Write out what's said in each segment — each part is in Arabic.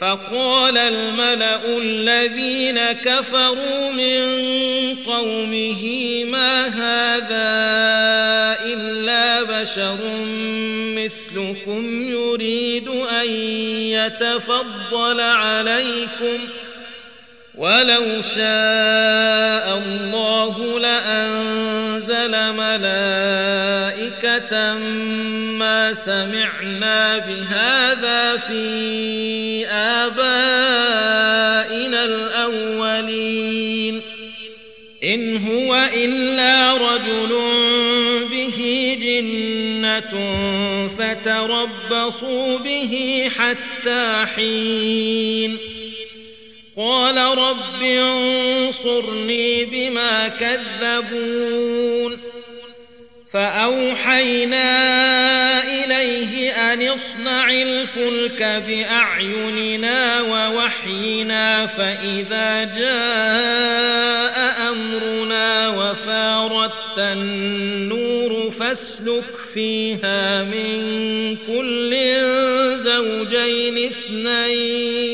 فقال الملأ الذين كفروا من قومه ما هذا إلا بشر مثلكم يريد أن يتفضل عليكم ولو شاء الله لأنزل ملائكة سمعنا بهذا في آبائنا الأولين. إن هو إلا رجل به جنة فتربصوا به حتى حين. قال رب انصرني بما كذبون. فأوحينا إليه أن اصنع الفلك بأعيننا ووحينا فإذا جاء أمرنا وفارت النور فاسلك فيها من كل زوجين اثنين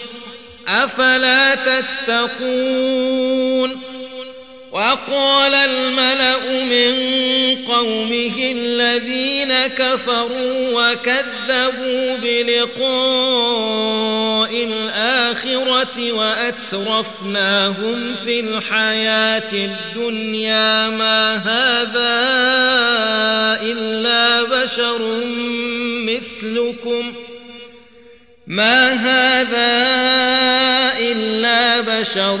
أفلا تتقون وقال الملأ من قومه الذين كفروا وكذبوا بلقاء الآخرة وأترفناهم في الحياة الدنيا ما هذا إلا بشر مثلكم ما هذا إلا بشر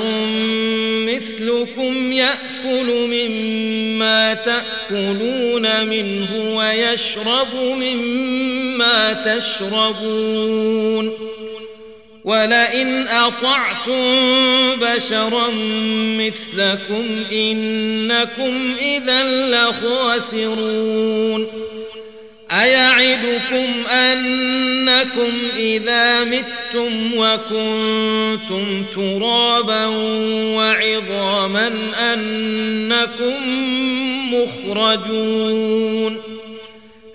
مثلكم يأكل مما تأكلون منه ويشرب مما تشربون ولئن أطعتم بشرا مثلكم إنكم إذا لخاسرون أيعدكم أنكم إذا متم وكنتم ترابا وعظاما أنكم مخرجون؟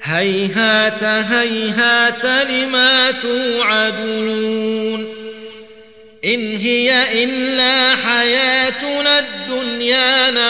هيهات هيهات لما توعدون؟ إن هي إلا حياتنا الدنيا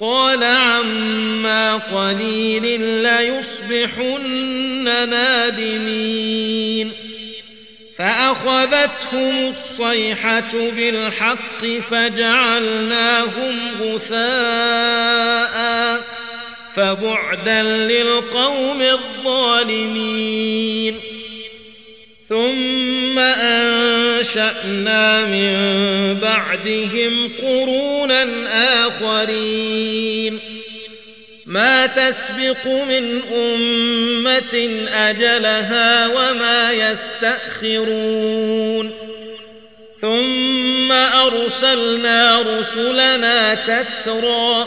قال عما قليل ليصبحن نادمين. فأخذتهم الصيحة بالحق فجعلناهم غثاء فبعدا للقوم الظالمين. ثم أنشأنا من بعدهم قرونا آخرين. ما تسبق من أمة أجلها وما يستأخرون. ثم أرسلنا رسلنا تترى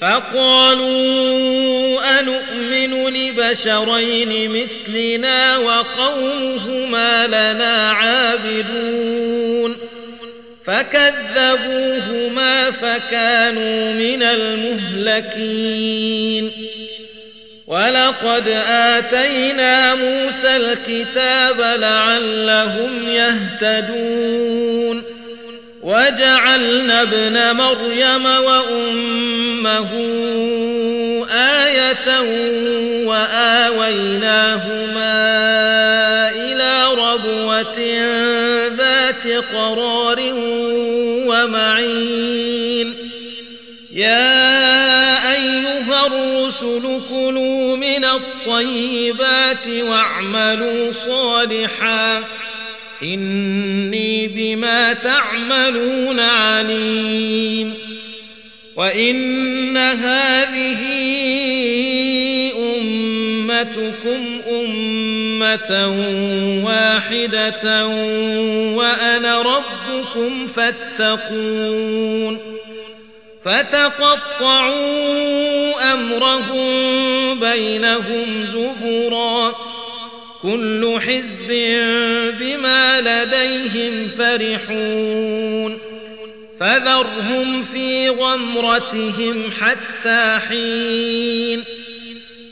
فقالوا أنؤمن لبشرين مثلنا وقومهما لنا عابدون فكذبوهما فكانوا من المهلكين ولقد آتينا موسى الكتاب لعلهم يهتدون وجعلنا ابن مريم وأمه آية وآويناهما إلى ربوة ذات قرار ومعين. يا أيها الرسل كلوا من الطيبات واعملوا صالحا. إني بما تعملون عليم. وإن هذه أمتكم أمة واحدة وأنا ربكم فاتقون. فتقطعوا أمرهم بينهم زبرا. كل حزب بما لديهم فرحون فذرهم في غمرتهم حتى حين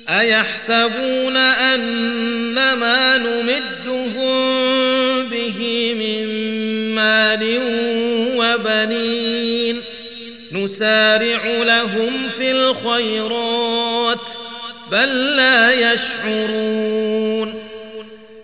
أيحسبون أن ما نمدهم به من مال وبنين نسارع لهم في الخيرات بل لا يشعرون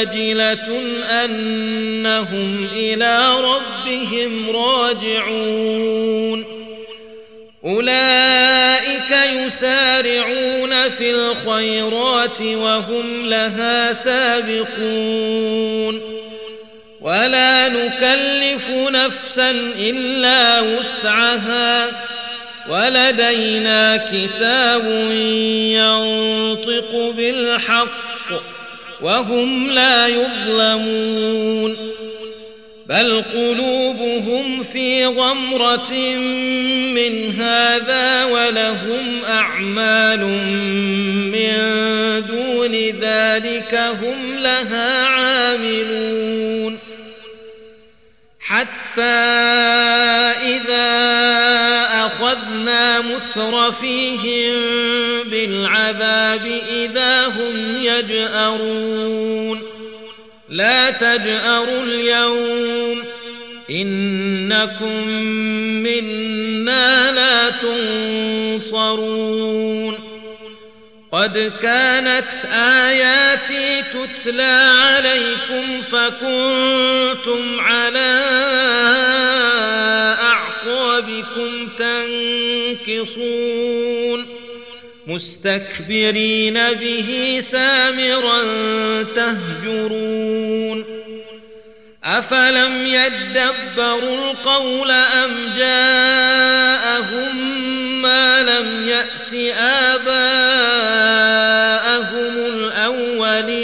وجلة أنهم إلى ربهم راجعون. أولئك يسارعون في الخيرات وهم لها سابقون. ولا نكلف نفسا إلا وسعها. ولدينا كتاب ينطق بالحق. وهم لا يظلمون بل قلوبهم في غمرة من هذا ولهم أعمال من دون ذلك هم لها عاملون حتى مترفيهم بالعذاب إذا هم يجأرون. لا تجأروا اليوم إنكم منا لا تنصرون. قد كانت آياتي تتلى عليكم فكنتم على تنكصون مستكبرين به سامرا تهجرون. أفلم يدبروا القول أم جاءهم ما لم يأت آباءهم الأولين؟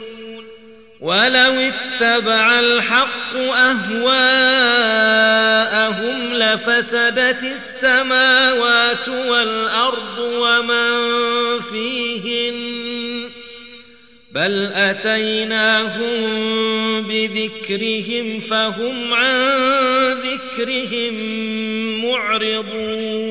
ولو اتبع الحق أهواءهم لفسدت السماوات والأرض ومن فيهن بل أتيناهم بذكرهم فهم عن ذكرهم معرضون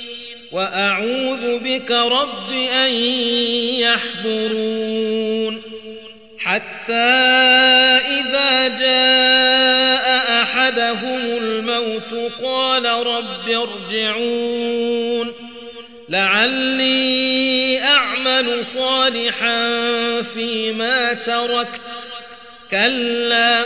وأعوذ بك رب أن يحضرون. حتى إذا جاء أحدهم الموت قال رب ارجعون. لعلي أعمل صالحا فيما تركت. كلا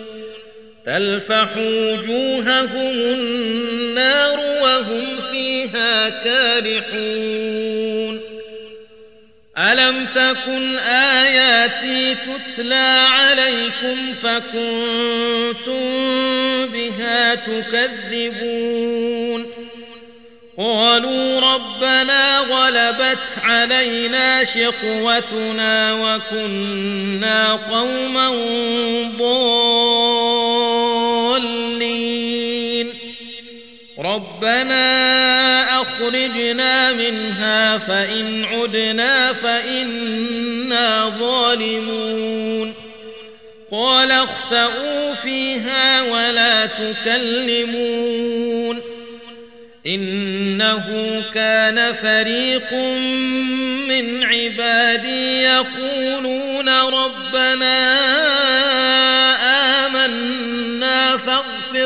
تلفح وجوههم النار وهم فيها كارحون. ألم تكن آياتي تتلى عليكم فكنتم بها تكذبون؟ قالوا ربنا غلبت علينا شقوتنا وكنا قوما ضالين. ربنا اخرجنا منها فان عدنا فانا ظالمون قال اخسئوا فيها ولا تكلمون انه كان فريق من عبادي يقولون ربنا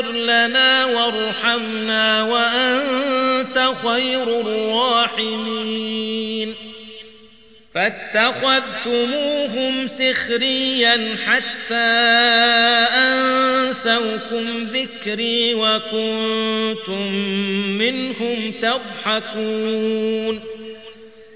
فاغفر لنا وارحمنا وأنت خير الراحمين. فاتخذتموهم سخريا حتى أنسوكم ذكري وكنتم منهم تضحكون.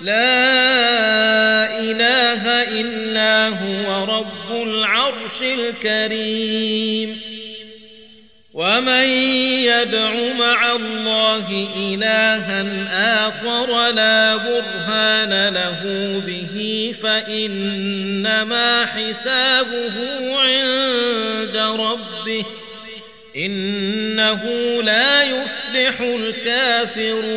لا إله إلا هو رب العرش الكريم. ومن يدع مع الله إلها آخر لا برهان له به فإنما حسابه عند ربه إنه لا يفلح الكافرون.